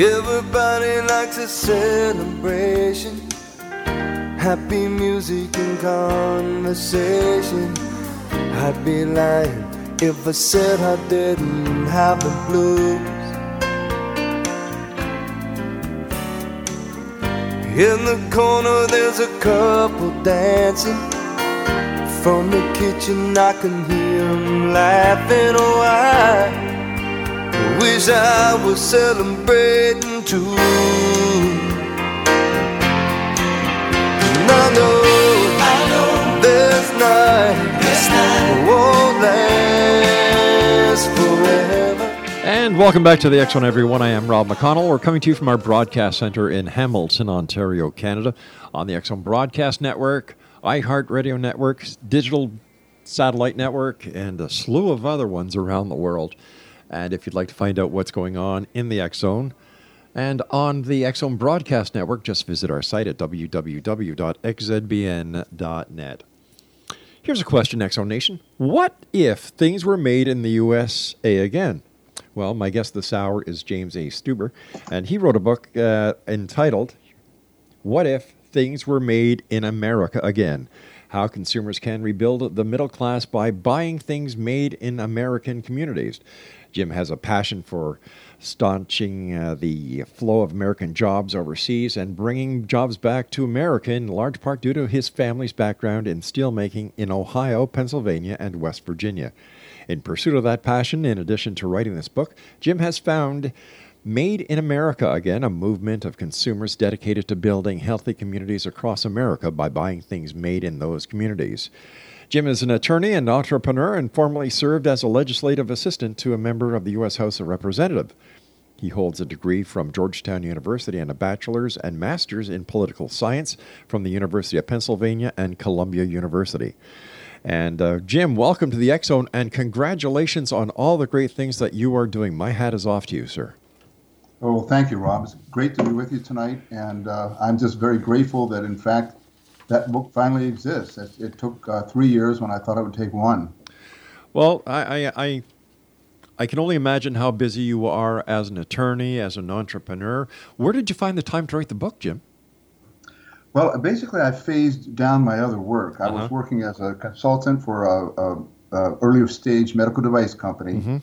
Everybody likes a celebration. Happy music and conversation. I'd be lying if I said I didn't have the blues. In the corner, there's a couple dancing. From the kitchen, I can hear them laughing. Oh, I wish I was celebrating too. And I know, I know this night, this night won't last forever. And welcome back to the X Zone, everyone. I am Rob McConnell. We're coming to you from our broadcast center in Hamilton, Ontario, Canada, on the X Zone Broadcast Network, iHeartRadio Network, Digital Satellite Network, and a slew of other ones around the world. And if you'd like to find out what's going on in the Zone and on the Zone Broadcast Network, just visit our site at www.xzbn.net. Here's a question, Zone Nation. What if things were made in the USA again? Well, my guest this hour is James A. Stuber, and he wrote a book uh, entitled What If Things Were Made in America Again? How consumers can rebuild the middle class by buying things made in American communities. Jim has a passion for staunching uh, the flow of American jobs overseas and bringing jobs back to America, in large part due to his family's background in steelmaking in Ohio, Pennsylvania, and West Virginia. In pursuit of that passion, in addition to writing this book, Jim has found Made in America Again, a movement of consumers dedicated to building healthy communities across America by buying things made in those communities. Jim is an attorney and entrepreneur and formerly served as a legislative assistant to a member of the U.S. House of Representatives. He holds a degree from Georgetown University and a bachelor's and master's in political science from the University of Pennsylvania and Columbia University. And uh, Jim, welcome to the Zone and congratulations on all the great things that you are doing. My hat is off to you, sir. Oh, thank you, Rob. It's great to be with you tonight, and uh, I'm just very grateful that, in fact, that book finally exists. It, it took uh, three years when I thought it would take one. Well, I, I, I, I can only imagine how busy you are as an attorney, as an entrepreneur. Where did you find the time to write the book, Jim? Well, basically, I phased down my other work. I Uh-huh. was working as a consultant for a, a, a earlier stage medical device company, Mhm.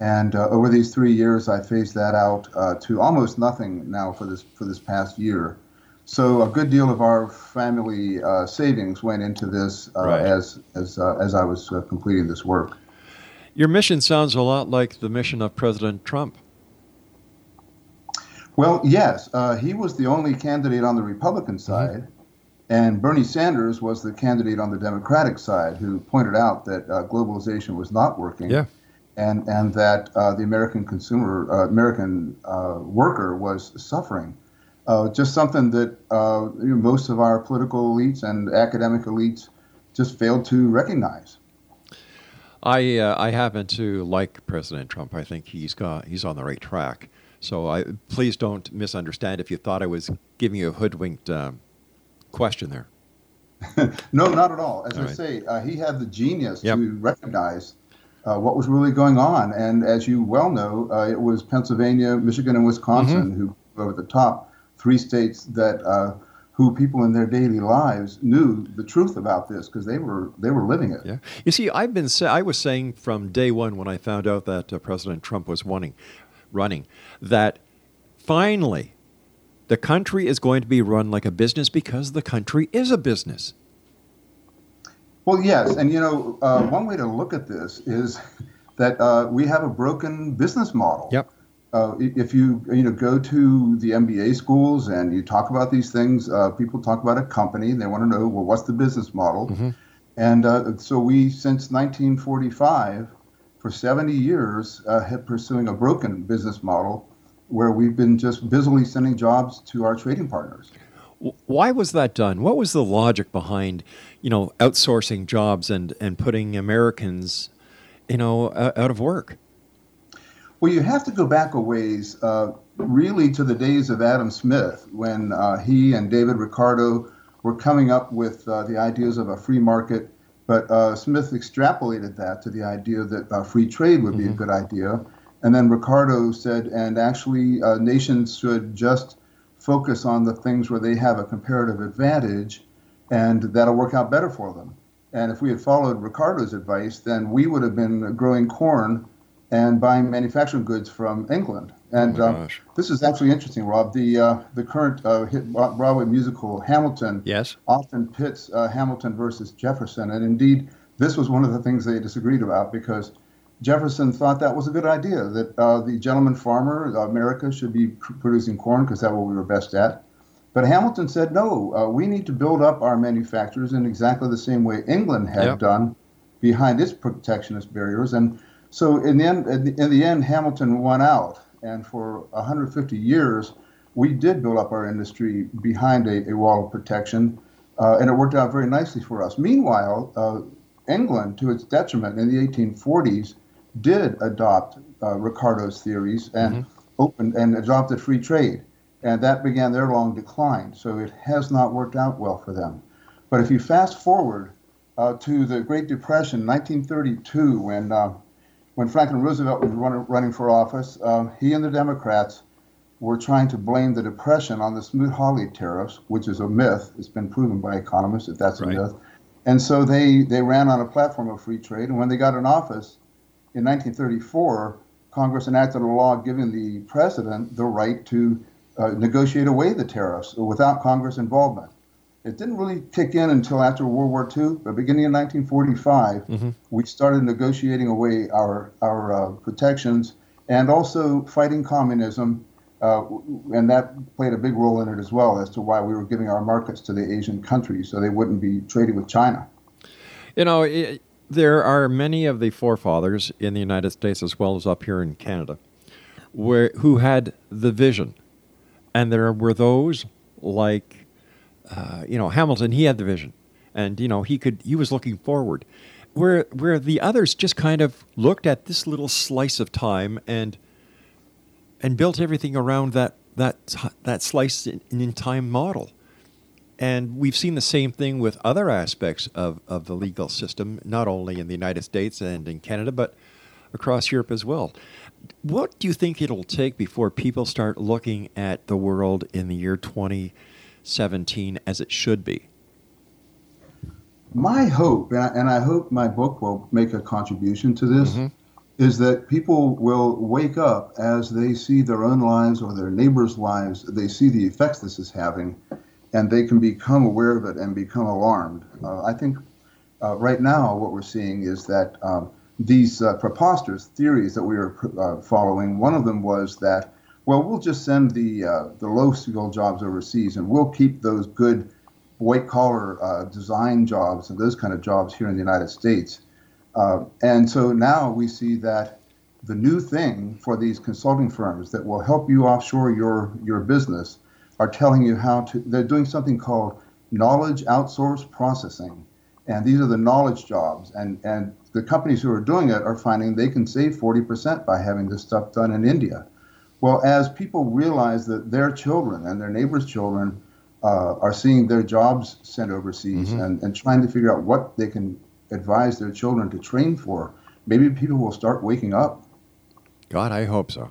And uh, over these three years, I phased that out uh, to almost nothing now for this for this past year. So a good deal of our family uh, savings went into this uh, Right. as as uh, as I was uh, completing this work. Your mission sounds a lot like the mission of President Trump. Well, yes, uh, he was the only candidate on the Republican side, and Bernie Sanders was the candidate on the Democratic side who pointed out that uh, globalization was not working. Yeah. And, and that uh, the American consumer, uh, American uh, worker was suffering. Uh, just something that uh, you know, most of our political elites and academic elites just failed to recognize. I uh, I happen to like President Trump. I think he's got he's on the right track. So I please don't misunderstand if you thought I was giving you a hoodwinked um, question there. No, not at all. As All I right. say, uh, he had the genius Yep. to recognize uh, what was really going on. And as you well know, uh, it was Pennsylvania, Michigan, and Wisconsin Mm-hmm. who were the top three states that uh, who people in their daily lives knew the truth about this because they were they were living it. Yeah. You see, I've been sa- I was saying from day one when I found out that uh, President Trump was wanting, running, that finally the country is going to be run like a business because the country is a business. Well, yes, and you know, uh, one way to look at this is that uh, we have a broken business model. Yep. Uh, if you you know go to the MBA schools and you talk about these things, uh, people talk about a company. They want to know, well, what's the business model? And uh, so we, since 1945, for 70 years, uh, have pursuing a broken business model, where we've been just busily sending jobs to our trading partners. Why was that done? What was the logic behind, you know, outsourcing jobs and, and putting Americans, you know, out of work? Well, you have to go back a ways, uh, really to the days of Adam Smith, when uh, he and David Ricardo were coming up with uh, the ideas of a free market. But uh, Smith extrapolated that to the idea that uh, free trade would be a good idea. And then Ricardo said, and actually, uh, nations should just focus on the things where they have a comparative advantage, and that'll work out better for them. And if we had followed Ricardo's advice, then we would have been growing corn and buying manufacturing goods from England. And Oh uh, this is actually interesting, Rob. The uh, the current uh, hit Broadway musical Hamilton Yes. often pits uh, Hamilton versus Jefferson, and indeed, this was one of the things they disagreed about because Jefferson thought that was a good idea that uh, the gentleman farmer, America, should be pr- producing corn because that's what we were best at. But Hamilton said, no, uh, we need to build up our manufacturers in exactly the same way England had Yep. done behind its protectionist barriers. And so, in the end, in the, end, Hamilton won out. And for 150 years, we did build up our industry behind a, a wall of protection, uh, and it worked out very nicely for us. Meanwhile, uh, England, to its detriment, in the 1840s, did adopt uh, Ricardo's theories and opened and adopted free trade, and that began their long decline. So it has not worked out well for them. But if you fast forward uh, to the Great Depression, 1932, when uh, when Franklin Roosevelt was run, running for office, uh, he and the Democrats were trying to blame the Depression on the Smoot-Hawley tariffs, which is a myth. It's been proven by economists that that's Right. a myth. And so they, they ran on a platform of free trade. And when they got in office in 1934, Congress enacted a law giving the president the right to uh, negotiate away the tariffs without Congress involvement. It didn't really kick in until after World War II, but beginning in 1945, we started negotiating away our, our uh, protections and also fighting communism. Uh, and that played a big role in it as well as to why we were giving our markets to the Asian countries so they wouldn't be trading with China. You know, i there are many of the forefathers in the United States as well as up here in Canada where, who had the vision. And there were those like, uh, you know, Hamilton, he had the vision. And, you know, he could, he was looking forward. Where, where the others just kind of looked at this little slice of time and, and built everything around that, that, that slice in, in time model. And we've seen the same thing with other aspects of, of the legal system, not only in the United States and in Canada, but across Europe as well. What do you think it'll take before people start looking at the world in the year 2017 as it should be? My hope, and I, and I hope my book will make a contribution to this, is that people will wake up as they see their own lives or their neighbors' lives, they see the effects this is having, and they can become aware of it and become alarmed. Uh, I think uh, right now what we're seeing is that um, these uh, preposterous theories that we are uh, following, one of them was that, well, we'll just send the, uh, the low skill jobs overseas and we'll keep those good white collar uh, design jobs and those kind of jobs here in the United States. Uh, and so now we see that the new thing for these consulting firms that will help you offshore your, your business are telling you how to, they're doing something called knowledge outsource processing. And these are the knowledge jobs. And, and the companies who are doing it are finding they can save 40% by having this stuff done in India. Well, as people realize that their children and their neighbors' children uh, are seeing their jobs sent overseas mm-hmm. and, and trying to figure out what they can advise their children to train for, maybe people will start waking up. God, I hope so.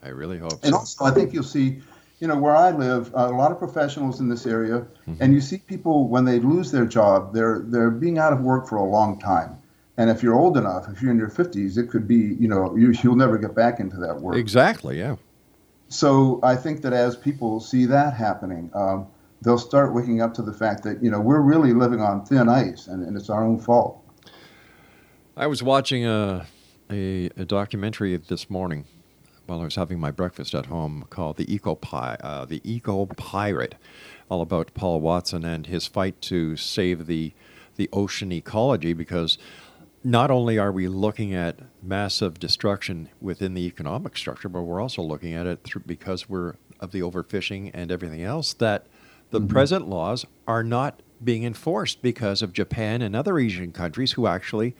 I really hope and so. And also, I think you'll see, you know, where I live, a lot of professionals in this area, mm-hmm. and you see people when they lose their job, they're they're being out of work for a long time. And if you're old enough, if you're in your 50s, it could be, you know, you, you'll never get back into that work. Exactly, yeah. So I think that as people see that happening, um, they'll start waking up to the fact that you know we're really living on thin ice, and, and it's our own fault. I was watching a, a, a documentary this morning while I was having my breakfast at home called the Eco Pie, uh, the Eco Pirate, all about Paul Watson and his fight to save the the ocean ecology because not only are we looking at massive destruction within the economic structure, but we're also looking at it through, because we're of the overfishing and everything else that the mm-hmm. present laws are not being enforced because of Japan and other Asian countries who actually,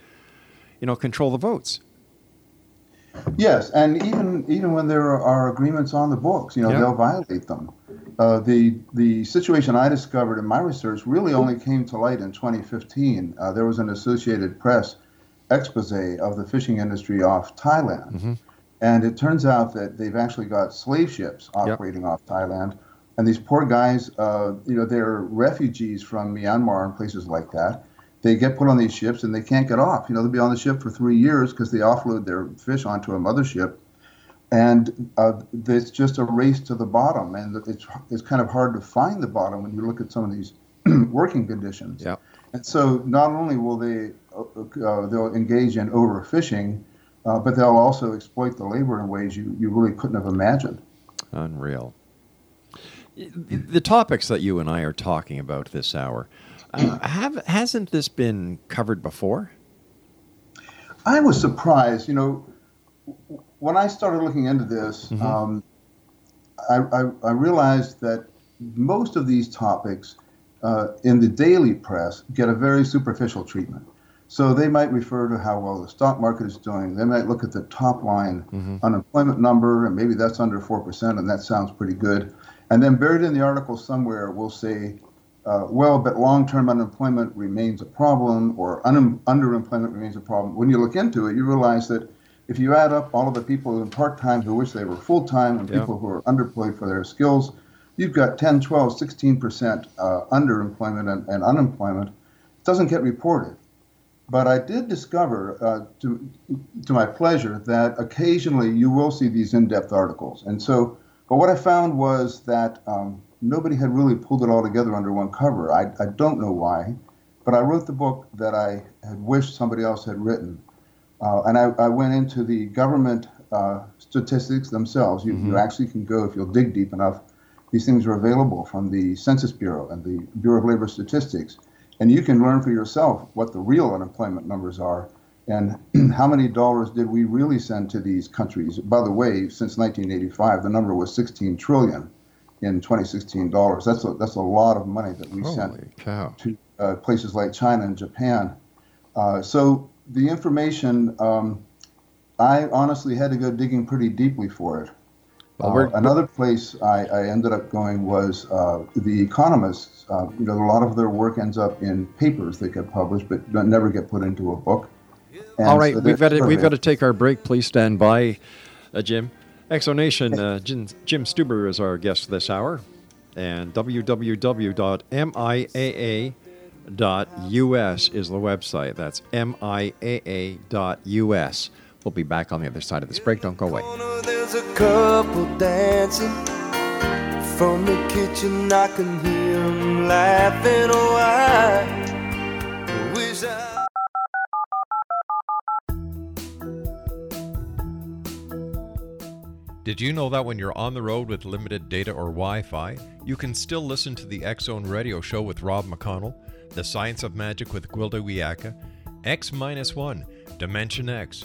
you know, control the votes. Yes, and even even when there are agreements on the books, you know, they'll violate them. Uh, the the situation I discovered in my research really only came to light in 2015. Uh, there was an Associated Press expose of the fishing industry off Thailand, mm-hmm. and it turns out that they've actually got slave ships operating yep. off Thailand and these poor guys, uh, you know, they're refugees from Myanmar and places like that. They get put on these ships and they can't get off. You know, they'll be on the ship for three years because they offload their fish onto a mothership, and uh, it's just a race to the bottom. And it's it's kind of hard to find the bottom when you look at some of these working conditions. Yeah. And so not only will they uh, uh, they'll engage in overfishing, uh, but they'll also exploit the labor in ways you, you really couldn't have imagined. Unreal the topics that you and I are talking about this hour, uh, have hasn't this been covered before? I was surprised. You know, when I started looking into this, mm-hmm. um, I, I, I, realized that most of these topics uh, in the daily press get a very superficial treatment. So they might refer to how well the stock market is doing. They might look at the top line mm-hmm. unemployment number, and maybe that's under 4%, and that sounds pretty good. And then buried in the article somewhere, we'll say, uh, well, but long term unemployment remains a problem or un- underemployment remains a problem. When you look into it, you realize that if you add up all of the people in part time who wish they were full time and yeah. people who are underemployed for their skills, you've got 10, 12, 16% uh, underemployment and, and, unemployment. It doesn't get reported. But I did discover, uh, to, to my pleasure, that occasionally you will see these in depth articles. And so but what I found was that um, nobody had really pulled it all together under one cover. I, I don't know why, but I wrote the book that I had wished somebody else had written. Uh, and I, I, went into the government uh, statistics themselves. You, mm-hmm. you actually can go, if you'll dig deep enough, these things are available from the Census Bureau and the Bureau of Labor Statistics. And you can learn for yourself what the real unemployment numbers are and how many dollars did we really send to these countries? By the way, since 1985, the number was 16 trillion in 2016 dollars. That's a, that's a lot of money that we Holy sent cow. to uh, places like China and Japan. Uh, so the information, um, I honestly had to go digging pretty deeply for it. Uh, another place I, I, ended up going was uh, the economists. Uh, you know, a lot of their work ends up in papers that get published, but never get put into a book. And All right, so we've got to, we've got to take our break. Please stand by, uh, Jim. X Zone Nation, uh, Jim, Jim Stuber is our guest this hour, and www.miaa.us is the website. That's miaa.us. We'll be back on the other side of this break. Don't go away. There's a couple dancing from the kitchen. I can hear 'em laughing. Oh, I wish I. Did you know that when you're on the road with limited data or Wi Fi, you can still listen to the X Zone Radio Show with Rob McConnell, The Science of Magic with Gwilda Wiyaka, X 1, Dimension X,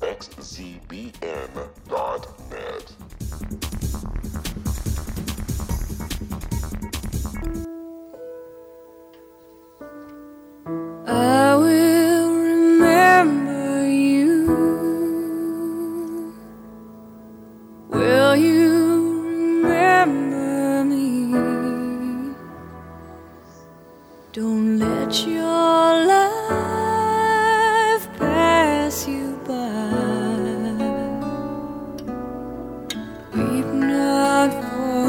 www.xzbn.net. I will remember you. Will you remember me? Don't let your pass you by. Weep not for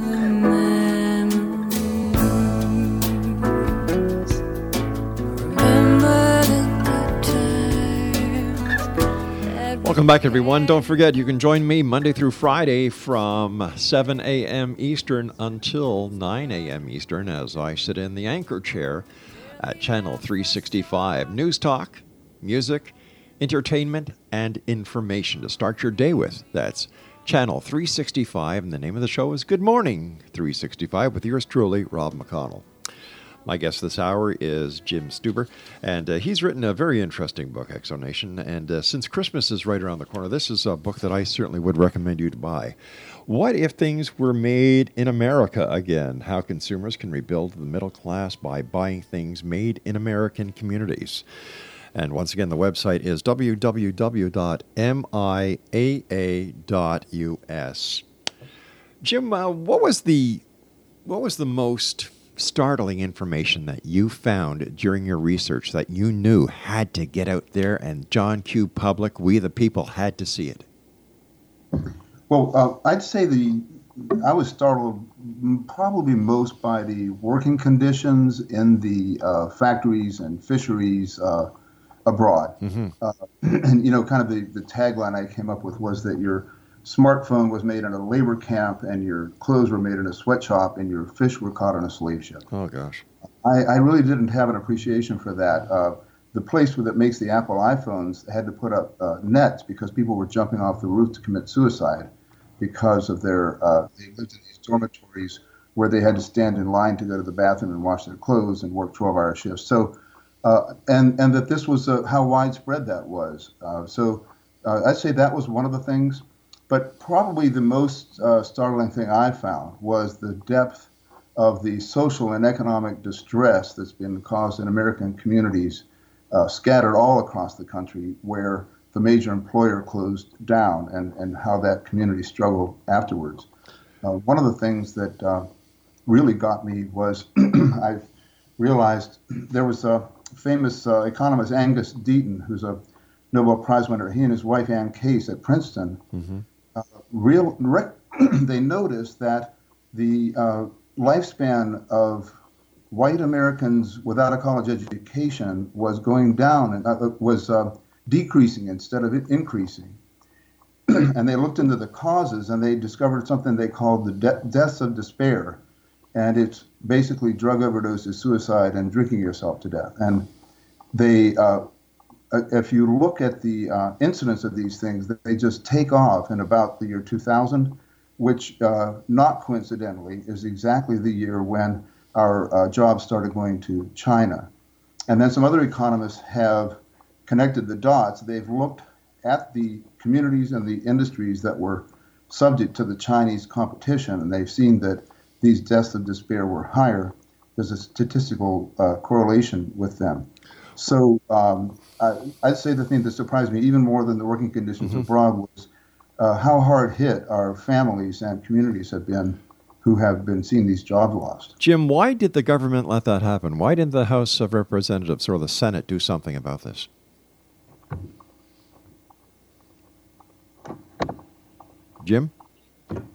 the memories. Remember the. Welcome back, everyone. Don't forget, you can join me Monday through Friday from 7 a.m. Eastern until 9 a.m. Eastern as I sit in the anchor chair at Channel 365. News talk, music, entertainment, and information to start your day with. That's Channel 365, and the name of the show is Good Morning 365 with yours truly, Rob McConnell. My guest this hour is Jim Stuber, and uh, he's written a very interesting book, X Zone Nation. And uh, since Christmas is right around the corner, this is a book that I certainly would recommend you to buy. What if things were made in America again? How consumers can rebuild the middle class by buying things made in American communities. And once again, the website is www.miaa.us. Jim, uh, what was the what was the most startling information that you found during your research that you knew had to get out there and John Q. Public, we the people, had to see it? Well, uh, I'd say the I was startled probably most by the working conditions in the uh, factories and fisheries uh, abroad. Uh, and you know, kind of the, the tagline I came up with was that your smartphone was made in a labor camp, and your clothes were made in a sweatshop, and your fish were caught on a slave ship. Oh gosh. I, I really didn't have an appreciation for that. Uh, the place that makes the Apple iPhones had to put up uh, nets because people were jumping off the roof to commit suicide because of their uh, they lived in these dormitories where they had to stand in line to go to the bathroom and wash their clothes and work 12-hour shifts. So, uh, and and that this was uh, how widespread that was. Uh, so, uh, I'd say that was one of the things. But probably the most uh, startling thing I found was the depth of the social and economic distress that's been caused in American communities scattered all across the country where the major employer closed down and, and how that community struggled afterwards. One of the things that really got me was I realized there was a famous uh, economist, Angus Deaton, who's a Nobel Prize winner. He and his wife, Anne Case, at Princeton, uh, real, rec- they noticed that the uh, lifespan of white Americans without a college education was going down and uh, was uh, decreasing instead of increasing. and they looked into the causes and they discovered something they called the de- deaths of despair. and it's basically drug overdose is suicide, and drinking yourself to death. And they, uh, uh, if you look at the uh, incidence of these things, they just take off in about the year 2000, which, uh, not coincidentally, is exactly the year when our uh, jobs started going to China. And then some other economists have connected the dots. They've looked at the communities and the industries that were subject to the Chinese competition, and they've seen that these deaths of despair were higher. There's a statistical uh, correlation with them. So um, I, would say the thing that surprised me even more than the working conditions mm-hmm. abroad was uh, how hard hit our families and communities have been who have been seeing these jobs lost. Jim, why did the government let that happen? Why didn't the House of Representatives or the Senate do something about this? Jim?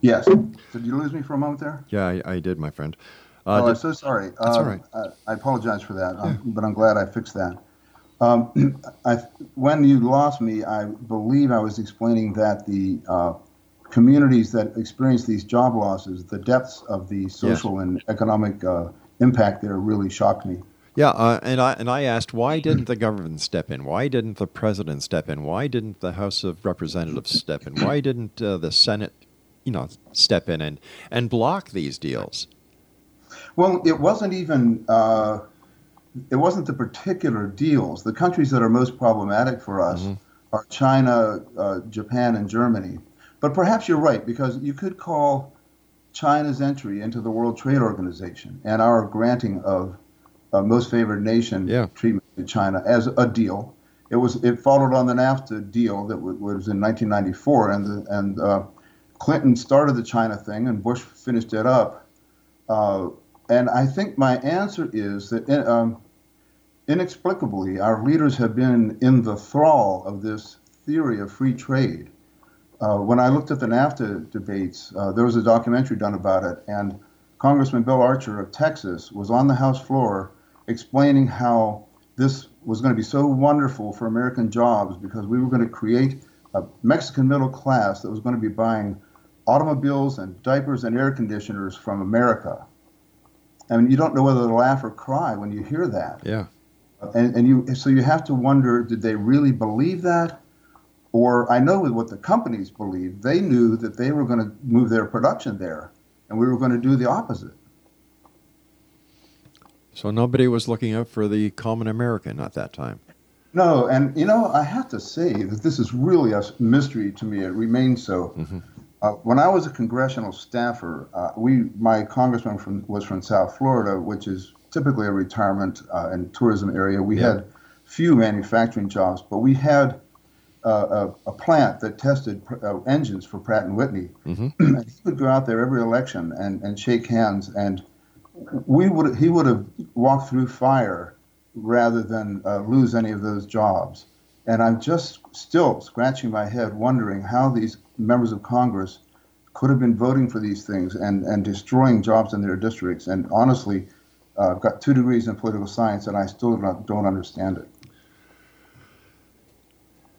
Yes. Did you lose me for a moment there? Yeah, I, I did, my friend. Uh, oh, did, I'm so sorry. That's uh, all right. I, I, apologize for that, yeah. but I'm glad I fixed that. Um, I, when you lost me, I believe I was explaining that the uh, communities that experience these job losses, the depths of the social yes. and economic uh, impact there really shocked me. Yeah, uh, and I and I asked why didn't the government step in? Why didn't the president step in? Why didn't the House of Representatives step in? Why didn't uh, the Senate, you know, step in and and block these deals? Well, it wasn't even uh, it wasn't the particular deals. The countries that are most problematic for us mm-hmm. are China, uh, Japan, and Germany. But perhaps you're right because you could call China's entry into the World Trade Organization and our granting of uh, most favored nation yeah. treatment to China as a deal. It was it followed on the NAFTA deal that w- was in 1994, and the, and uh, Clinton started the China thing, and Bush finished it up. Uh, and I think my answer is that in, um, inexplicably, our leaders have been in the thrall of this theory of free trade. Uh, when I looked at the NAFTA debates, uh, there was a documentary done about it, and Congressman Bill Archer of Texas was on the House floor explaining how this was going to be so wonderful for American jobs because we were going to create a Mexican middle class that was going to be buying automobiles and diapers and air conditioners from America. I mean, you don't know whether to laugh or cry when you hear that. Yeah. And, and you so you have to wonder, did they really believe that? Or I know with what the companies believed. They knew that they were going to move their production there, and we were going to do the opposite. So nobody was looking out for the common American at that time. No, and you know, I have to say that this is really a mystery to me. It remains so. Mm-hmm. Uh, when I was a congressional staffer, uh, we my congressman from, was from South Florida, which is typically a retirement uh, and tourism area. We yeah. had few manufacturing jobs, but we had uh, a, a, plant that tested uh, engines for Pratt and Whitney, mm-hmm. and he would go out there every election and, and shake hands and we would he would have walked through fire rather than uh, lose any of those jobs. And I'm just still scratching my head, wondering how these members of Congress could have been voting for these things and, and destroying jobs in their districts. And honestly, uh, I've got two degrees in political science, and I still don't, don't understand it.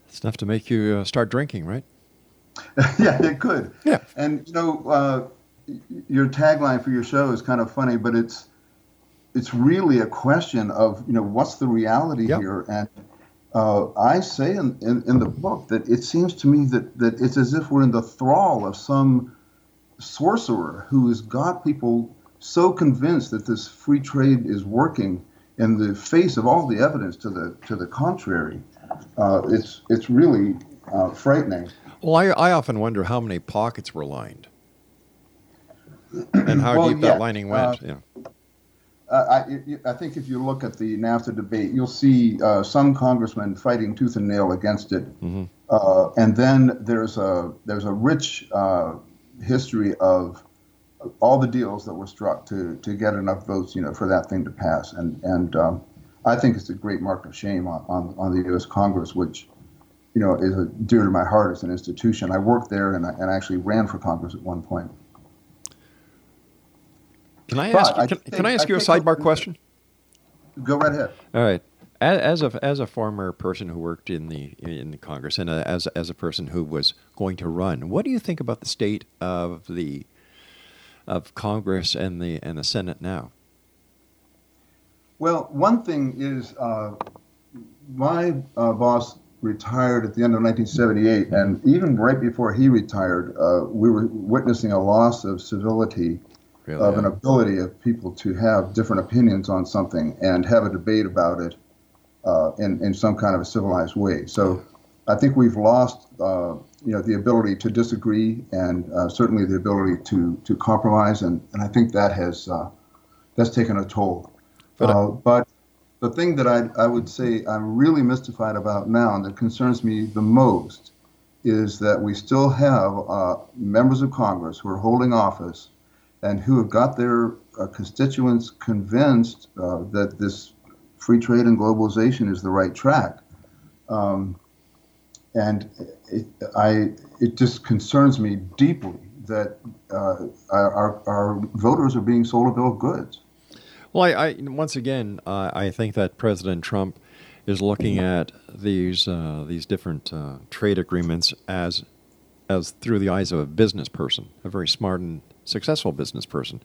It's enough to make you uh, start drinking, right? yeah, it could. Yeah. And you know, uh, your tagline for your show is kind of funny, but it's it's really a question of you know what's the reality yep. here, and uh, I say in, in, in the book that it seems to me that that it's as if we're in the thrall of some sorcerer who has got people so convinced that this free trade is working in the face of all the evidence to the to the contrary. Uh, it's it's really uh, frightening. Well, I, I often wonder how many pockets were lined and how well, deep yeah. that lining went. Uh, yeah. Uh, I, I, think if you look at the NAFTA debate, you'll see uh, some congressmen fighting tooth and nail against it, mm-hmm. uh, and then there's a there's a rich uh, history of all the deals that were struck to to get enough votes, you know, for that thing to pass, and and um, I think it's a great mark of shame on, on, on the U.S. Congress, which you know is a, dear to my heart as an institution. I worked there and I, and I actually ran for Congress at one point. Can I ask? Can, I, think, can I ask you a sidebar question? Go right ahead. All right. As a as a former person who worked in the in the Congress and a, as as a person who was going to run, what do you think about the state of the of Congress and the and the Senate now? Well, one thing is uh, my uh, boss retired at the end of 1978, and even right before he retired, uh, we were witnessing a loss of civility, Really, of an ability of people to have different opinions on something and have a debate about it uh, in, in some kind of a civilized way. So I think we've lost, uh, you know, the ability to disagree and uh, certainly the ability to, to compromise, and, and I think that has uh, that's taken a toll. But, uh, but the thing that I, I would say I'm really mystified about now and that concerns me the most is that we still have uh, members of Congress who are holding office and who have got their uh, constituents convinced uh, that this free trade and globalization is the right track. Um, and it, I, it just concerns me deeply that uh, our, our voters are being sold a bill of goods. Well, I, I once again, uh, I think that President Trump is looking at these uh, these different uh, trade agreements as as through the eyes of a business person, a very smart and successful business person,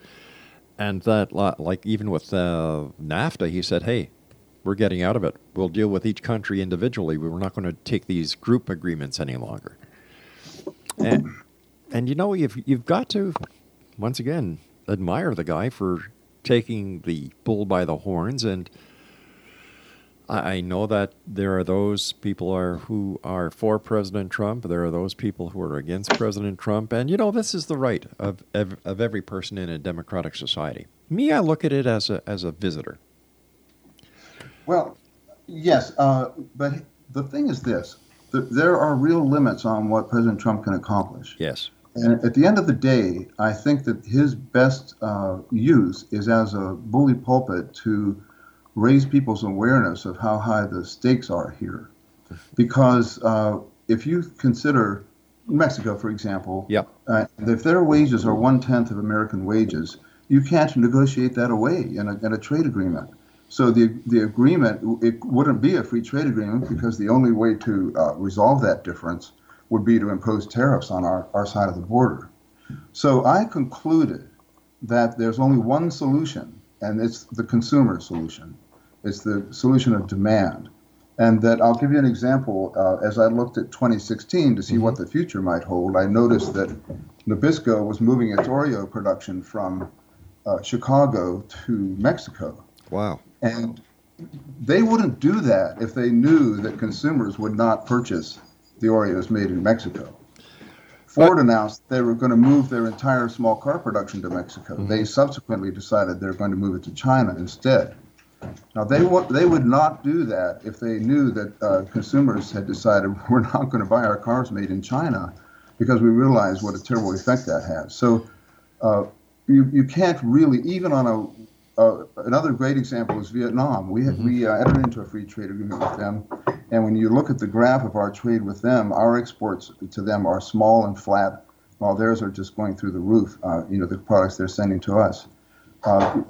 and that like even with uh, NAFTA, he said, "Hey, we're getting out of it. We'll deal with each country individually. We're not going to take these group agreements any longer." And and you know you've you've got to once again admire the guy for taking the bull by the horns and I know that there are those people are who are for President Trump. There are those people who are against President Trump, and you know this is the right of of, of every person in a democratic society. Me, I look at it as a as a visitor. Well, yes, uh, but the thing is this: th- there are real limits on what President Trump can accomplish. Yes. And at the end of the day, I think that his best uh, use is as a bully pulpit to raise people's awareness of how high the stakes are here. Because uh, if you consider Mexico, for example, uh, if their wages are one tenth of American wages, you can't negotiate that away in a, in a trade agreement. So the the agreement it wouldn't be a free trade agreement because the only way to uh, resolve that difference would be to impose tariffs on our, our side of the border. So I concluded that there's only one solution, and it's the consumer solution. It's the solution of demand. And that I'll give you an example. Uh, as I looked at 2016 to see what the future might hold, I noticed that Nabisco was moving its Oreo production from uh, Chicago to Mexico. Wow. And they wouldn't do that if they knew that consumers would not purchase the Oreos made in Mexico. Ford announced they were going to move their entire small car production to Mexico. They subsequently decided they're going to move it to China instead. Now they wa- they would not do that if they knew that uh, consumers had decided we're not going to buy our cars made in China because we realize what a terrible effect that has. So uh, you you can't really even on a uh, another great example is Vietnam. We had, we uh, entered into a free trade agreement with them, and when you look at the graph of our trade with them, our exports to them are small and flat, while theirs are just going through the roof. Uh, you know the products they're sending to us. Uh,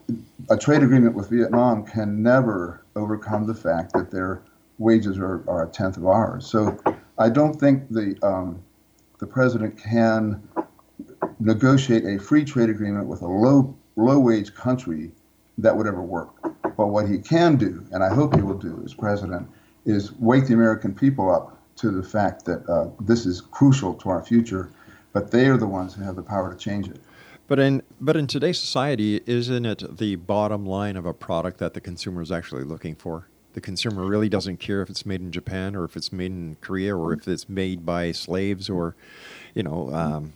a trade agreement with Vietnam can never overcome the fact that their wages are, are a tenth of ours. So I don't think the um, the president can negotiate a free trade agreement with a low low wage country that would ever work. But what he can do, and I hope he will do as president, is wake the American people up to the fact that uh, this is crucial to our future, but they are the ones who have the power to change it. But in but in today's society, isn't it the bottom line of a product that the consumer is actually looking for? The consumer really doesn't care if it's made in Japan or if it's made in Korea or if it's made by slaves or, you know. Um,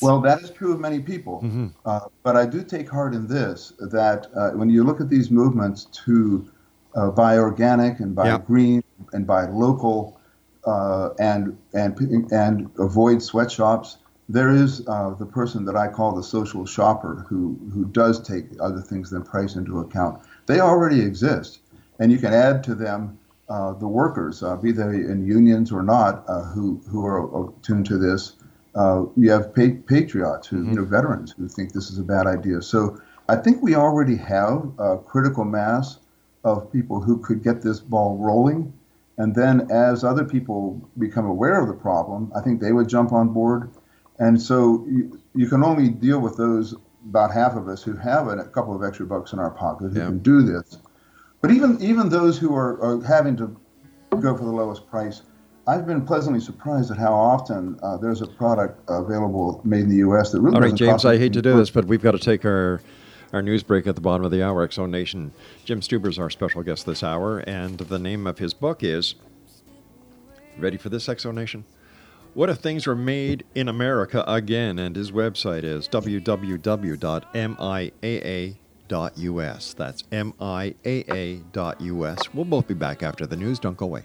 Well, that is true of many people. Mhm. Uh, but I do take heart in this that uh, when you look at these movements to uh, buy organic and buy Yeah. green and buy local uh, and and and avoid sweatshops, there is uh, the person that I call the social shopper who who does take other things than price into account. They already exist, and you can add to them uh, the workers, uh, be they in unions or not, uh, who who are attuned to this. Uh, you have pa- patriots, who, you know, veterans who think this is a bad idea. So I think we already have a critical mass of people who could get this ball rolling. And then as other people become aware of the problem, I think they would jump on board. And so you- you can only deal with those about half of us who have a couple of extra bucks in our pocket who can do this. But even even those who are, are having to go for the lowest price, I've been pleasantly surprised at how often uh, there's a product available made in the U.S. that really All right, James, I hate to do this, but we've got to take our our news break at the bottom of the hour. X Zone Nation. Jim Stuber is our special guest this hour, and the name of his book is. Ready for this, X Zone Nation? What if things were made in America again? And his website is www.miaa.us. That's miaa.us. We'll both be back after the news. Don't go away.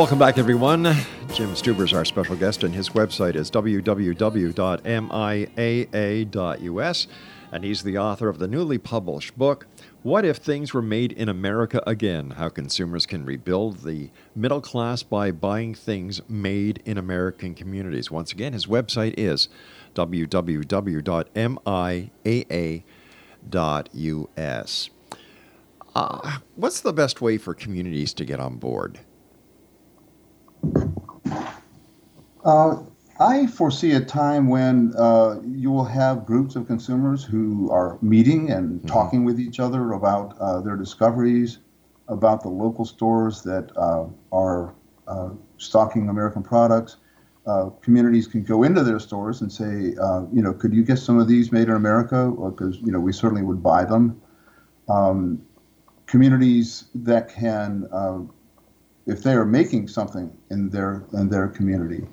Welcome back, everyone. Jim Stuber is our special guest, and his website is www.miaa.us. And he's the author of the newly published book, What If Things Were Made in America Again? How Consumers Can Rebuild the Middle Class by Buying Things Made in American Communities. Once again, his website is www.miaa.us. Uh, what's the best way for communities to get on board? Uh, I foresee a time when uh, you will have groups of consumers who are meeting and talking with each other about uh, their discoveries, about the local stores that uh, are uh, stocking American products. Uh, communities can go into their stores and say, uh, you know, could you get some of these made in America? Because you know, we certainly would buy them. Um, communities that can, uh, if they are making something in their in their community,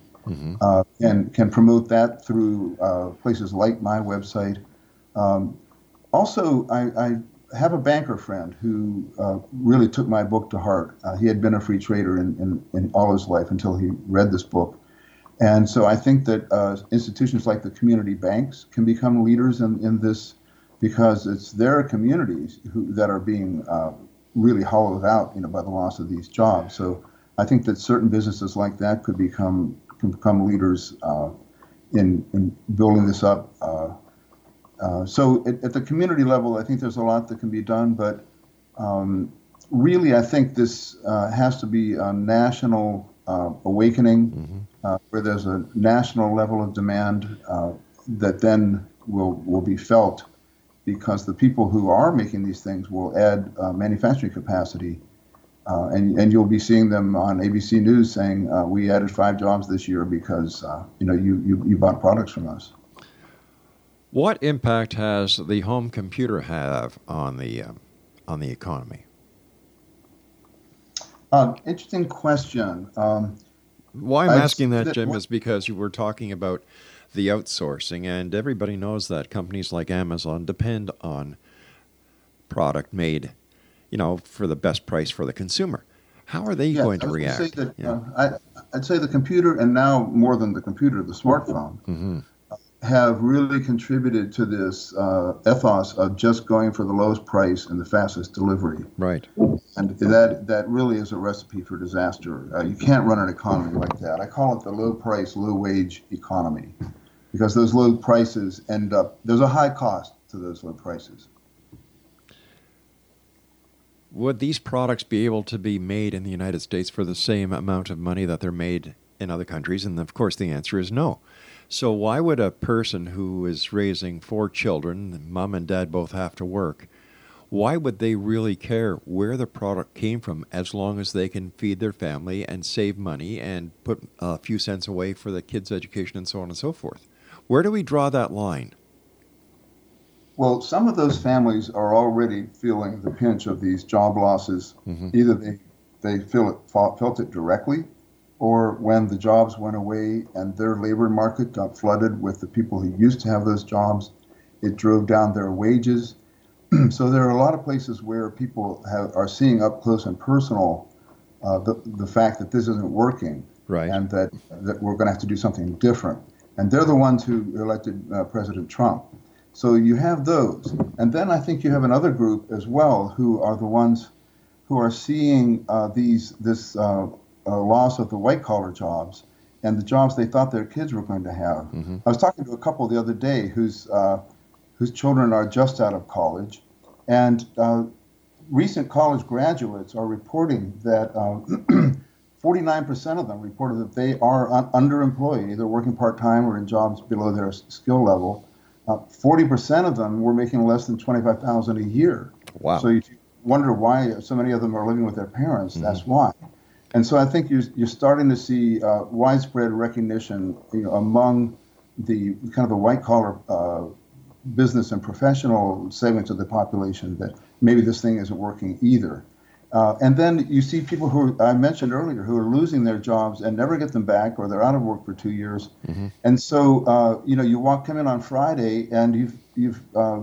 uh, and can promote that through uh, places like my website. Um, also, I, I have a banker friend who uh, really took my book to heart. Uh, he had been a free trader in, in, in all his life until he read this book. And so I think that uh, institutions like the community banks can become leaders in, in this because it's their communities who, that are being uh, really hollowed out you know, by the loss of these jobs. So I think that certain businesses like that could become can become leaders uh, in, in building this up. Uh, uh, so at, at the community level, I think there's a lot that can be done, but um, really, I think this uh, has to be a national uh, awakening. uh, where there's a national level of demand uh, that then will will be felt because the people who are making these things will add uh, manufacturing capacity. Uh, and, and you'll be seeing them on ABC News saying uh, we added five jobs this year because uh, you know you, you, you bought products from us. What impact has the home computer have on the um, on the economy? Uh, interesting question. Um, Why I'm I'd asking that, that Jim, what- is because you were talking about the outsourcing, and everybody knows that companies like Amazon depend on product made, you know, for the best price for the consumer. How are they Yes, going to I was gonna react? Say that, Yeah. uh, I, I'd say the computer, and now more than the computer, the smartphone, Mhm. Have really contributed to this uh, ethos of just going for the lowest price and the fastest delivery. Right. And that that really is a recipe for disaster. Uh, you can't run an economy like that. I call it the low price, low wage economy, because those low prices end up there's a high cost to those low prices. Would these products be able to be made in the United States for the same amount of money that they're made in other countries? And of course, the answer is no. So, why would a person who is raising four children, mom and dad both have to work, why would they really care where the product came from as long as they can feed their family and save money and put a few cents away for the kids' education and so on and so forth? Where do we draw that line? Well, some of those families are already feeling the pinch of these job losses. Mhm. Either they they feel it felt it directly, or when the jobs went away and their labor market got flooded with the people who used to have those jobs, it drove down their wages. so there are a lot of places where people have, are seeing up close and personal uh, the the fact that this isn't working, Right. and that that we're going to have to do something different. And they're the ones who elected uh, President Trump. So you have those, and then I think you have another group as well who are the ones who are seeing uh, these this uh, uh, loss of the white collar jobs and the jobs they thought their kids were going to have. Mhm. I was talking to a couple the other day whose uh, whose children are just out of college, and uh, recent college graduates are reporting that. Uh, 49% of them reported that they are un- underemployed, either working part time or in jobs below their skill level. Uh, 40% of them were making less than 25000 a year. Wow. So you wonder why so many of them are living with their parents. That's why. And so I think you're, you're starting to see uh, widespread recognition you know, among the kind of the white collar uh, business and professional segments of the population that maybe this thing isn't working either. Uh, and then you see people who I mentioned earlier who are losing their jobs and never get them back, or they're out of work for two years. And so, uh, you know, you walk come in on Friday and you've you've uh,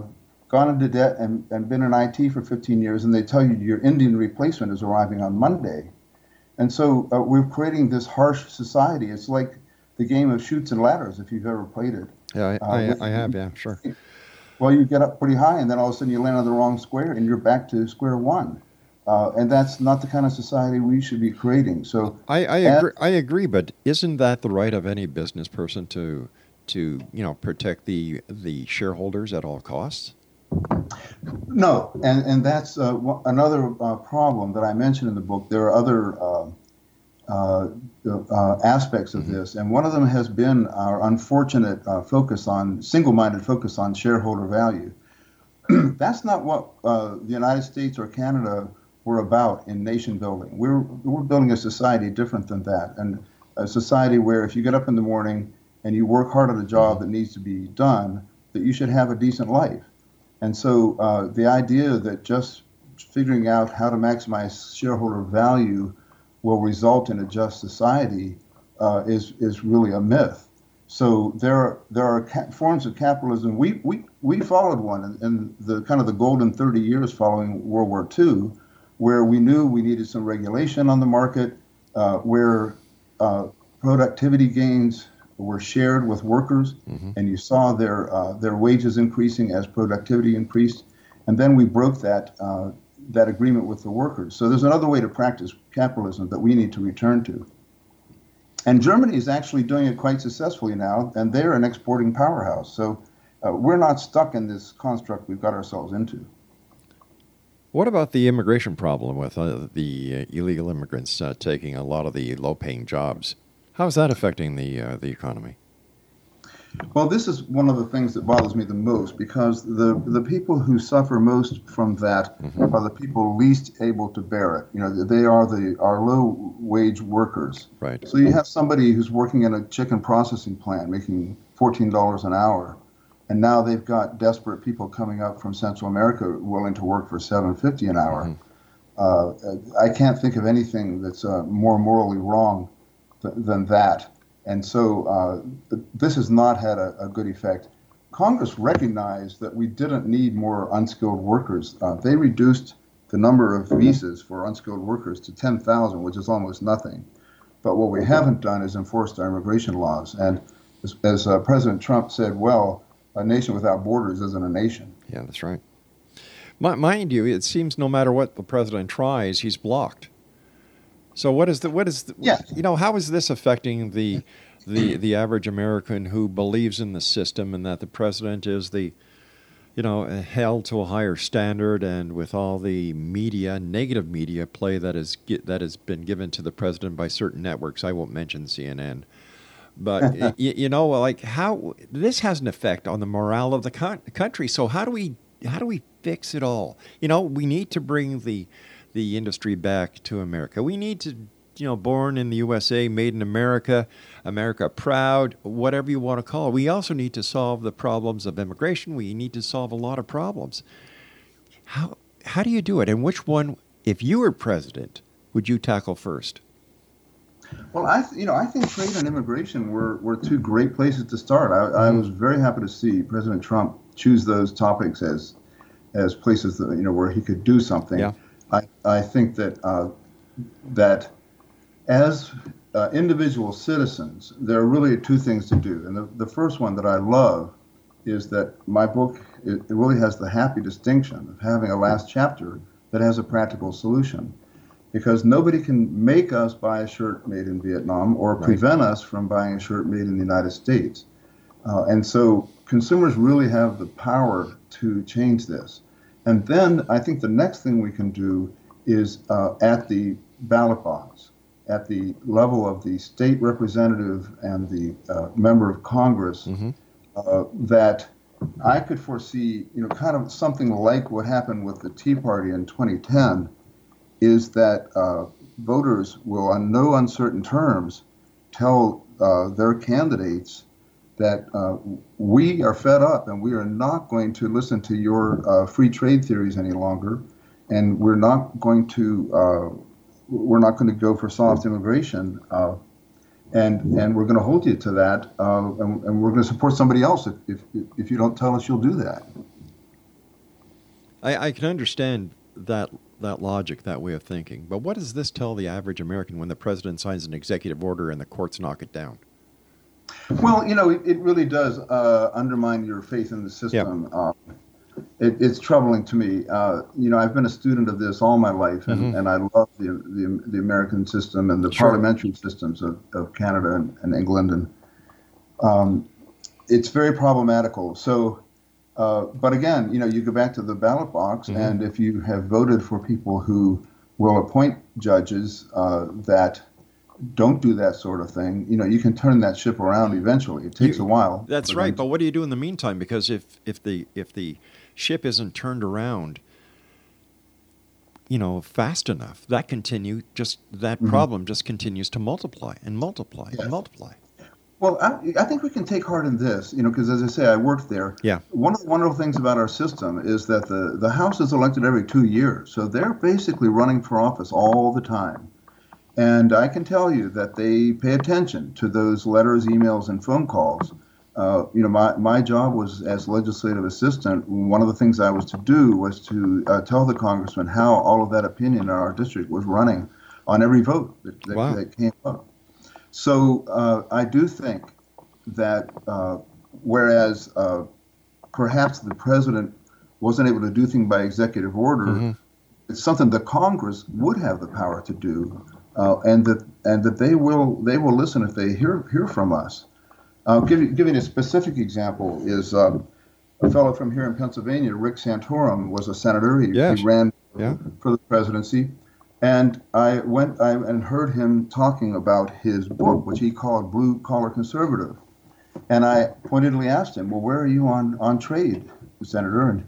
gone into debt and, and been in IT for 15 years, and they tell you your Indian replacement is arriving on Monday. And so uh, we're creating this harsh society. It's like the game of Chutes and Ladders, if you've ever played it. Yeah, Uh, I, with- I, I have, yeah, sure. Well, you get up pretty high, and then all of a sudden you land on the wrong square, and you're back to square one. Uh, and that's not the kind of society we should be creating. So I, I agree. I agree, but isn't that the right of any business person to to you know protect the the shareholders at all costs? No, and and that's uh, another uh, problem that I mentioned in the book. There are other uh, uh, uh, aspects of this, and one of them has been our unfortunate uh, focus on single-minded focus on shareholder value. that's not what uh, the United States or Canada were about in nation building. We're we're building a society different than that, and a society where if you get up in the morning and you work hard at a job that needs to be done, that you should have a decent life. And so uh, the idea that just figuring out how to maximize shareholder value will result in a just society uh, is is really a myth. So there are there are ca- forms of capitalism. We we we followed one in, in the kind of the golden 30 years following World War II, where we knew we needed some regulation on the market, uh, where uh, productivity gains were shared with workers, and you saw their uh, their wages increasing as productivity increased, and then we broke that uh, that agreement with the workers. So there's another way to practice capitalism that we need to return to. And Germany is actually doing it quite successfully now, and they're an exporting powerhouse. So uh, we're not stuck in this construct we've got ourselves into. What about the immigration problem with uh, the illegal immigrants uh, taking a lot of the low-paying jobs? How is that affecting the uh, the economy? Well, this is one of the things that bothers me the most because the the people who suffer most from that Mm-hmm. are the people least able to bear it. You know, they are the our low wage workers. Right. So you have somebody who's working in a chicken processing plant making fourteen dollars an hour, and now they've got desperate people coming up from Central America willing to work for seven fifty an hour. Uh, I can't think of anything that's uh, more morally wrong th- than that. And so uh, this has not had a, a good effect. Congress recognized that we didn't need more unskilled workers. Uh, they reduced the number of visas for unskilled workers to 10,000, which is almost nothing. But what we haven't done is enforced our immigration laws. And as, as uh, President Trump said, well, a nation without borders isn't a nation. Yeah, that's right. Mind you, it seems no matter what the president tries, he's blocked. So what is the what is the, Yeah. you know how is this affecting the the the average American who believes in the system and that the president is the you know held to a higher standard and with all the media negative media play that is that has been given to the president by certain networks? I won't mention CNN but y- you know like how this has an effect on the morale of the coun- country. So how do we how do we fix it all? You know we need to bring the the industry back to america. We need to you know born in the usa made in america america proud whatever you want to call it. We also need to solve the problems of immigration. We need to solve a lot of problems. How how do you do it? And which one if you were president would you tackle first? Well, I, th- you know, I think trade and immigration were, were two great places to start. I, I was mm-hmm. very happy to see President Trump choose those topics as, as places that you know where he could do something. Yeah. I, I think that uh, that as uh, individual citizens, there are really two things to do. And the, the first one that I love is that my book it, it really has the happy distinction of having a last chapter that has a practical solution because nobody can make us buy a shirt made in Vietnam or Right. prevent us from buying a shirt made in the United States. Uh, and so consumers really have the power to change this. And then I think the next thing we can do is uh, at the ballot box, at the level of the state representative and the uh, member of Congress, uh, that I could foresee, you know, kind of something like what happened with the Tea Party in 2010 is that uh, voters will, on no uncertain terms, tell uh, their candidates that uh, we are fed up and we are not going to listen to your uh, free trade theories any longer, and we're not going to uh, we're not going to go for soft immigration, uh, and and we're going to hold you to that, uh, and, and we're going to support somebody else if, if if you don't tell us you'll do that. I, I can understand that that logic, that way of thinking. But what does this tell the average American when the president signs an executive order and the courts knock it down? Well, you know, it, it really does uh, undermine your faith in the system. Uh, it, it's troubling to me. Uh, you know, I've been a student of this all my life, and, Mhm. and I love the, the the American system and the Sure. parliamentary systems of, of Canada and, and England, and um, it's very problematical. So, uh, but again, you know, you go back to the ballot box, Mhm. and if you have voted for people who will appoint judges uh, that don't do that sort of thing, you know, you can turn that ship around eventually. It takes You- a while. That's but right. But what do you do in the meantime? Because if if the if the ship isn't turned around, you know, fast enough, that continue just that Mhm. problem just continues to multiply and multiply and multiply. Well, I, I think we can take heart in this, you know, because as I say, I worked there. Yeah. One of the wonderful things about our system is that the, the House is elected every two years. So they're basically running for office all the time. And I can tell you that they pay attention to those letters, emails, and phone calls. Uh, you know, my, my job was as legislative assistant. One of the things I was to do was to uh, tell the congressman how all of that opinion in our district was running on every vote that, that, Wow. that came up. So uh, I do think that uh, whereas uh, perhaps the president wasn't able to do things by executive order, Mhm. it's something the Congress would have the power to do, uh, and that and that they will they will listen if they hear hear from us. Uh, give you, giving a specific example is um, a fellow from here in Pennsylvania, Rick Santorum, was a senator. He, Yes. he ran Yeah. for the presidency, And I went I, and heard him talking about his book, which he called Blue Collar Conservative. And I pointedly asked him, Well, where are you on, on trade, Senator? And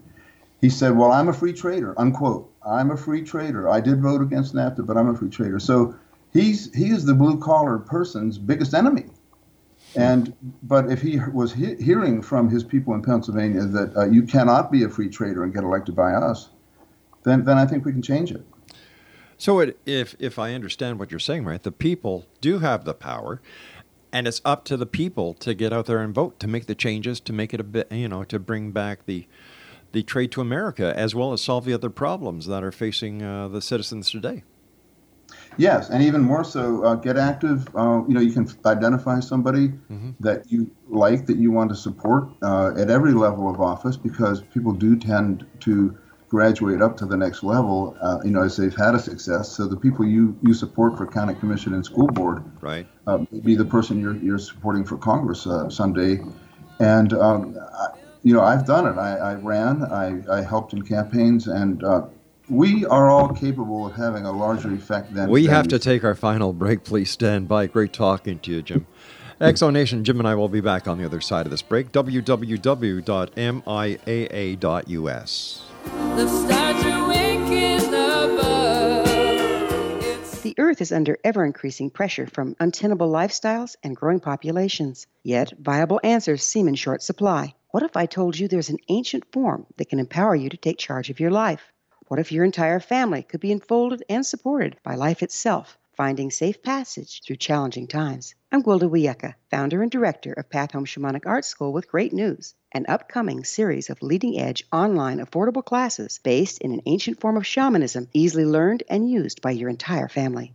he said, Well, I'm a free trader, unquote. I'm a free trader. I did vote against NAFTA, but I'm a free trader. So he's he is the blue collar person's biggest enemy. And but if he was he- hearing from his people in Pennsylvania that uh, you cannot be a free trader and get elected by us, then then I think we can change it. So it, if if I understand what you're saying, right, the people do have the power, and it's up to the people to get out there and vote to make the changes to make it a bit, you know, to bring back the the trade to America as well as solve the other problems that are facing uh, the citizens today. Yes, and even more so, uh, get active. Uh, you know, you can identify somebody that you like, that you want to support uh, at every level of office, because people do tend to graduate up to the next level. Uh, you know, as they've had a success. So the people you you support for county commission and school board, right, uh, may be the person you're you're supporting for Congress uh, someday. And um, I, you know, I've done it. I, I ran. I, I helped in campaigns, and uh, we are all capable of having a larger effect than We than have to take our final break. Please stand by. Great talking to you, Jim. X Zone Nation, Jim and I will be back on the other side of this break. www.miaa.us. The stars are waking above. The Earth is under ever increasing pressure from untenable lifestyles and growing populations. Yet, viable answers seem in short supply. What if I told you there's an ancient form that can empower you to take charge of your life? What if your entire family could be enfolded and supported by life itself, finding safe passage through challenging times? I'm Gwilda Wiyaka, founder and director of Path Home Shamanic Art School with great news an upcoming series of leading edge online affordable classes based in an ancient form of shamanism easily learned and used by your entire family.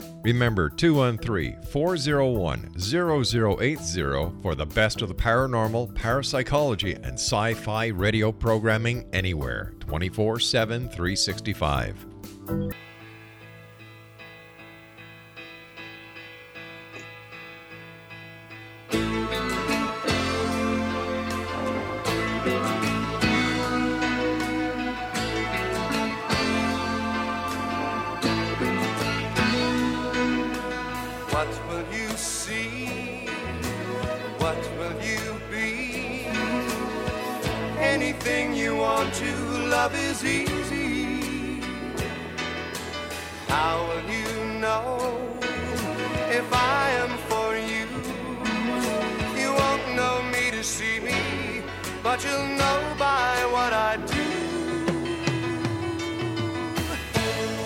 Remember 213 401 0080 for the best of the paranormal, parapsychology, and sci fi radio programming anywhere 24 7 365. You want to love is easy. How will you know if I am for you? You won't know me to see me, but you'll know by what I do.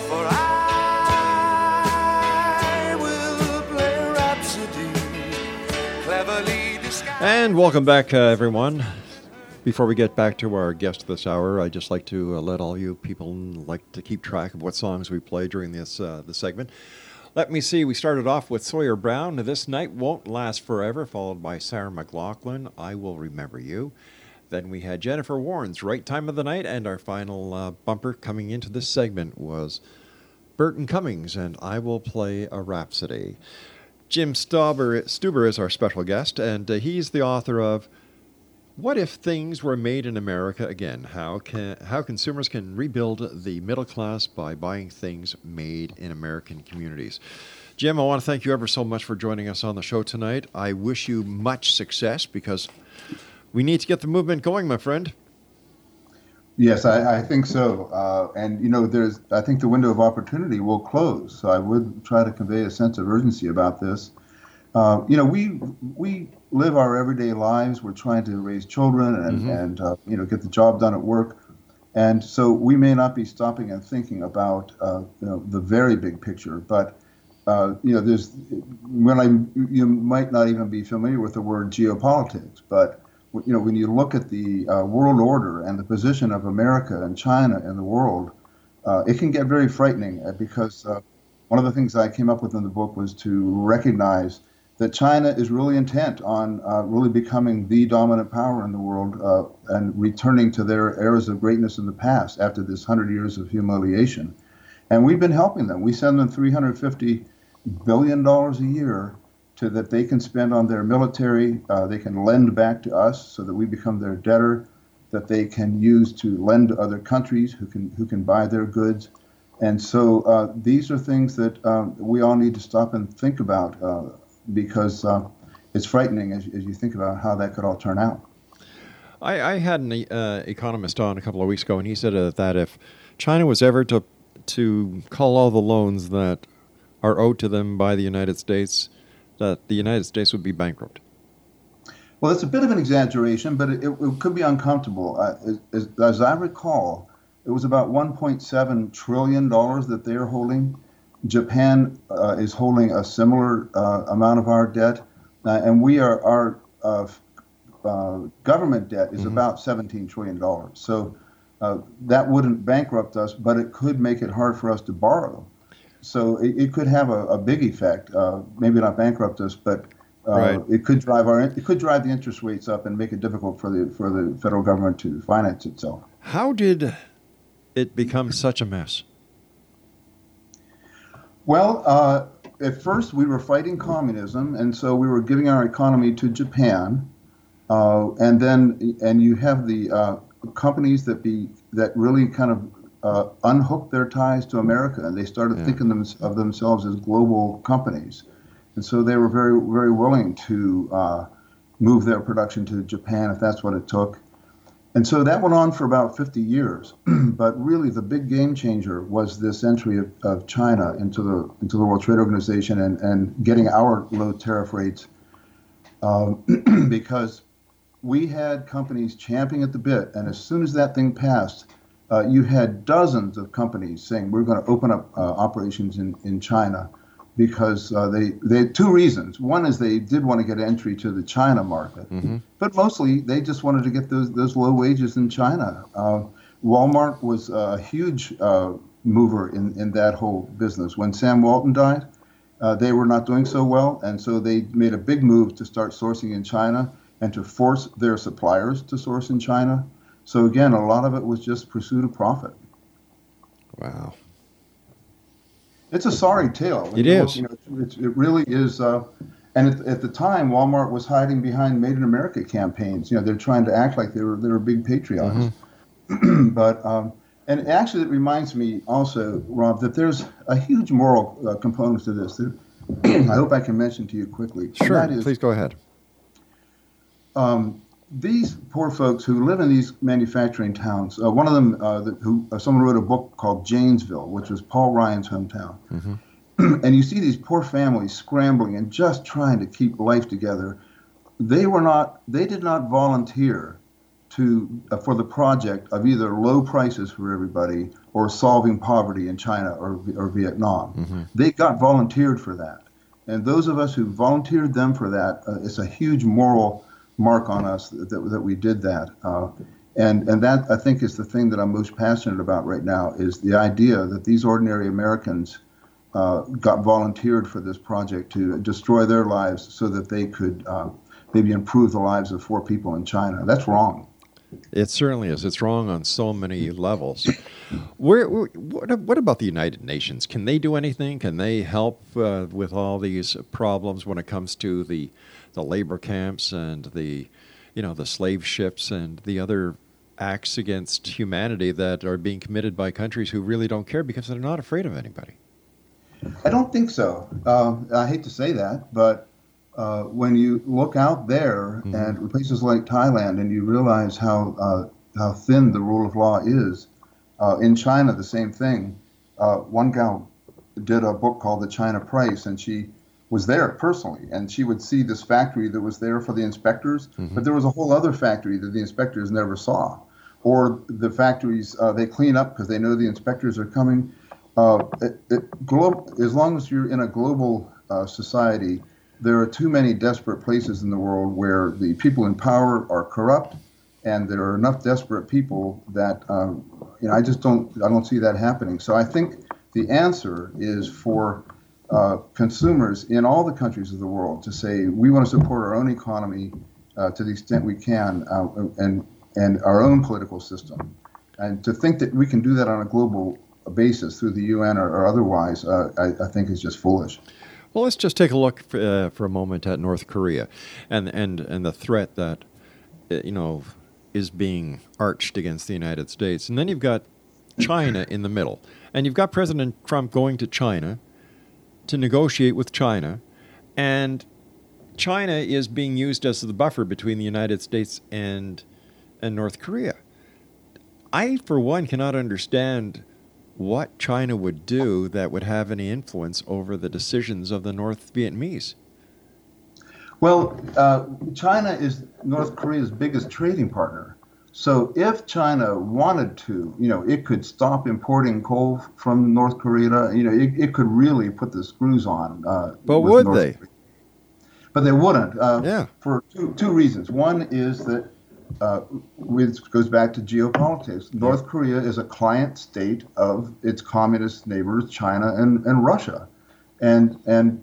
For I will play Rhapsody, cleverly disguised. And welcome back, uh, everyone. Before we get back to our guest this hour, I'd just like to uh, let all you people like to keep track of what songs we play during this uh, the segment. Let me see. We started off with Sawyer Brown. This night won't last forever, followed by Sarah McLachlan. I will remember you. Then we had Jennifer Warnes Right Time of the Night, and our final uh, bumper coming into this segment was Burton Cummings and I Will Play a Rhapsody. Jim Stuber, Stuber is our special guest, and uh, he's the author of What If Things Were Made in America Again? How, can, how consumers can rebuild the middle class by buying things made in American communities. Jim, I want to thank you ever so much for joining us on the show tonight. I wish you much success because we need to get the movement going, my friend. Yes, I, I think so. Uh, and you know, there's I think the window of opportunity will close. So I would try to convey a sense of urgency about this. Uh, you know, we we live our everyday lives. We're trying to raise children and Mm-hmm. and uh, you know get the job done at work. And so we may not be stopping and thinking about uh, you know the very big picture, but uh, you know there's when I you might not even be familiar with the word geopolitics, but you know, when you look at the uh, world order and the position of America and China in the world, uh, it can get very frightening uh, because uh, one of the things I came up with in the book was to recognize that China is really intent on uh, really becoming the dominant power in the world uh, and returning to their eras of greatness in the past after this hundred years of humiliation. And we've been helping them. We send them 350 billion dollars a year to that they can spend on their military. Uh, they can lend back to us so that we become their debtor. That they can use to lend to other countries who can who can buy their goods. And so uh, these are things that um, we all need to stop and think about uh, because uh, it's frightening as, as you think about how that could all turn out. I, I had an uh, economist on a couple of weeks ago, and he said uh, that if China was ever to to call all the loans that are owed to them by the United States, that the United States would be bankrupt. Well, it's a bit of an exaggeration, but it, it could be uncomfortable. Uh, as, as, as I recall, it was about 1.7 trillion dollars that they're holding. Japan uh, is holding a similar uh, amount of our debt, uh, and we are our uh, uh, government debt is about 17 trillion dollars. So uh, that wouldn't bankrupt us, but it could make it hard for us to borrow. So it, it could have a, a big effect. Uh, maybe not bankrupt us, but uh, Right. it could drive our it could drive the interest rates up and make it difficult for the for the federal government to finance itself. How did it become such a mess? Well, uh, at first we were fighting communism, and so we were giving our economy to Japan, uh, and then and you have the uh, companies that be that really kind of uh, unhooked their ties to America, and they started thinking them, of themselves as global companies, and so they were very very willing to uh, move their production to Japan if that's what it took. And so that went on for about 50 years. but really, the big game changer was this entry of, of China into the into the World Trade Organization and, and getting our low tariff rates, um, because we had companies champing at the bit. And as soon as that thing passed, uh, you had dozens of companies saying we're going to open up uh, operations in, in China because uh, they they had two reasons. One is they did want to get entry to the China market, but mostly they just wanted to get those those low wages in China. Uh, Walmart was a huge uh, mover in, in that whole business. When Sam Walton died, uh, they were not doing so well, and so they made a big move to start sourcing in China and to force their suppliers to source in China. So again, a lot of it was just pursuit of profit. Wow. It's a sorry tale. It know, is. You know, it really is. Uh, and at, at the time, Walmart was hiding behind Made in America campaigns. You know, they're trying to act like they were they were big patriots. but um, and actually, it reminds me also, Rob, that there's a huge moral uh, component to this. That I hope I can mention to you quickly. Sure, is, please go ahead. um, these poor folks who live in these manufacturing towns. Uh, one of them, uh, that, who uh, someone wrote a book called Janesville, which was Paul Ryan's hometown. and you see these poor families scrambling and just trying to keep life together. They were not. They did not volunteer to uh, for the project of either low prices for everybody or solving poverty in China or or Vietnam. They got volunteered for that. And those of us who volunteered them for that, uh, it's a huge moral mark on us that, that, we did that. Uh, and, and that, I think, is the thing that I'm most passionate about right now is the idea that these ordinary Americans uh, got volunteered for this project to destroy their lives so that they could uh, maybe improve the lives of four people in China. That's wrong. It certainly is. It's wrong on so many levels. Where, where what, what about the United Nations? Can they do anything? Can they help uh, with all these problems when it comes to the the labor camps and the you know the slave ships and the other acts against humanity that are being committed by countries who really don't care because they're not afraid of anybody? I don't think so. Um, I hate to say that, but uh, when you look out there Mm-hmm. and places like Thailand, and you realize how uh, how thin the rule of law is, uh, in China the same thing. Uh, one gal did a book called The China Price, and she was there personally, and she would see this factory that was there for the inspectors, but there was a whole other factory that the inspectors never saw, or the factories uh, they clean up because they know the inspectors are coming. Uh, it, it, glo- as long as you're in a global uh, society, there are too many desperate places in the world where the people in power are corrupt, and there are enough desperate people that um, you know I just don't I don't see that happening. So I think the answer is for uh, consumers in all the countries of the world to say we want to support our own economy uh, to the extent we can, uh, and and our own political system, and to think that we can do that on a global basis through the UN or, or otherwise, uh, I, I think is just foolish. Well, let's just take a look uh, for a moment at North Korea, and and and the threat that uh, you know is being arched against the United States, and then you've got China in the middle, and you've got President Trump going to China to negotiate with China, and China is being used as the buffer between the United States and and North Korea. I, for one, cannot understand what China would do that would have any influence over the decisions of the North Vietnamese. Well, uh, China is North Korea's biggest trading partner. So if China wanted to, you know, it could stop importing coal from North Korea. You know, it, it could really put the screws on. Uh, But would North they? Korea. But they wouldn't. Uh, Yeah. For two, two reasons. One is that uh, which goes back to geopolitics. North Korea is a client state of its communist neighbors, China and, and Russia, and and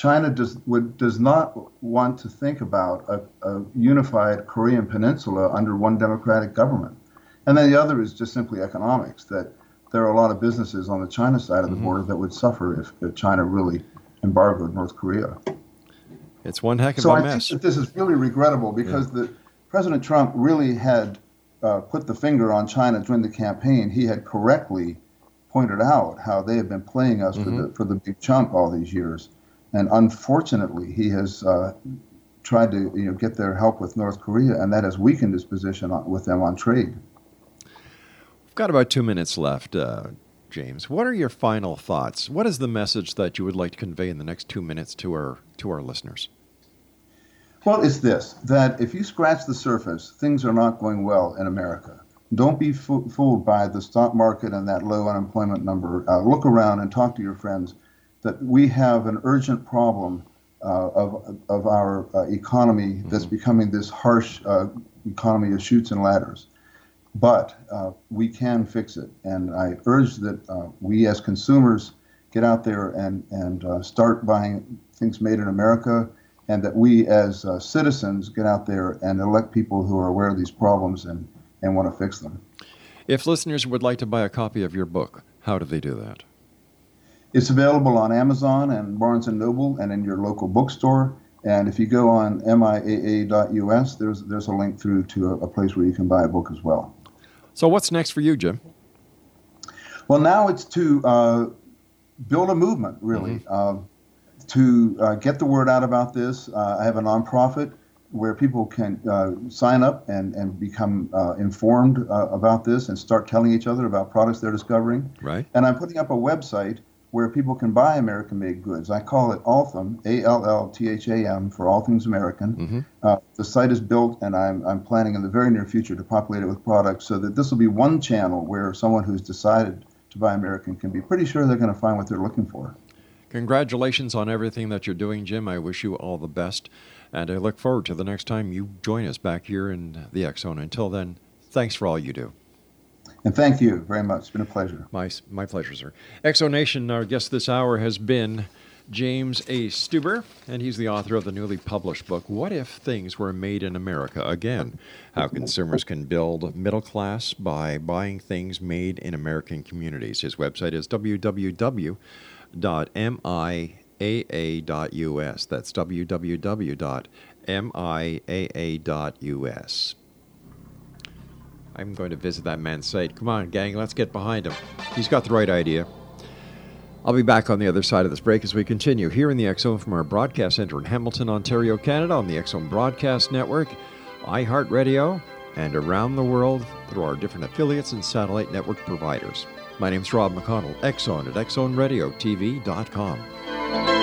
China does would does not want to think about a, a unified Korean peninsula under one democratic government. And then the other is just simply economics. That there are a lot of businesses on the China side of the border that would suffer if, if China really embargoed North Korea. It's one heck of So a I mess. think that this is really regrettable because the President Trump really had uh, put the finger on China during the campaign. He had correctly pointed out how they have been playing us for Mm-hmm. the for the big chunk all these years, and unfortunately, he has uh, tried to you know get their help with North Korea, and that has weakened his position on, with them on trade. We've got about two minutes left, uh, James. What are your final thoughts? What is the message that you would like to convey in the next two minutes to our to our listeners? Well, it's this that if you scratch the surface, things are not going well in America. Don't be fo- fooled by the stock market and that low unemployment number. Uh, look around and talk to your friends that we have an urgent problem uh, of, of our uh, economy that's becoming this harsh uh, economy of Chutes and Ladders. But uh, we can fix it. And I urge that uh, we as consumers get out there and, and uh, start buying things made in America, and that we as uh, citizens get out there and elect people who are aware of these problems and, and want to fix them. If listeners would like to buy a copy of your book, how do they do that? It's available on Amazon and Barnes and Noble and in your local bookstore. And if you go on miaa.us, there's there's a link through to a, a place where you can buy a book as well. So, what's next for you, Jim? Well, now it's to uh, build a movement, really, um, to uh, get the word out about this. Uh, I have a nonprofit where people can uh, sign up and, and become uh, informed uh, about this and start telling each other about products they're discovering. Right. And I'm putting up a website where people can buy American made goods. I call it Altham, A L L T H A M, for all things American. Uh, the site is built, and I'm, I'm planning in the very near future to populate it with products so that this will be one channel where someone who's decided to buy American can be pretty sure they're going to find what they're looking for. Congratulations on everything that you're doing, Jim. I wish you all the best. And I look forward to the next time you join us back here in the Zone. Until then, thanks for all you do. And thank you very much. It's been a pleasure. My, my pleasure, sir. X Zone Nation, our guest this hour has been James A. Stuber, and he's the author of the newly published book, What If Things Were Made in America Again? How Consumers Can Build Middle Class by Buying Things Made in American Communities. His website is www.miaa.us. That's www.miaa.us. I'm going to visit that man's site. Come on, gang, let's get behind him. He's got the right idea. I'll be back on the other side of this break as we continue here in the X Zone from our broadcast center in Hamilton, Ontario, Canada, on the X Zone Broadcast Network, iHeartRadio, and around the world through our different affiliates and satellite network providers. My name's Rob McConnell, X Zone at XZoneRadioTV.com.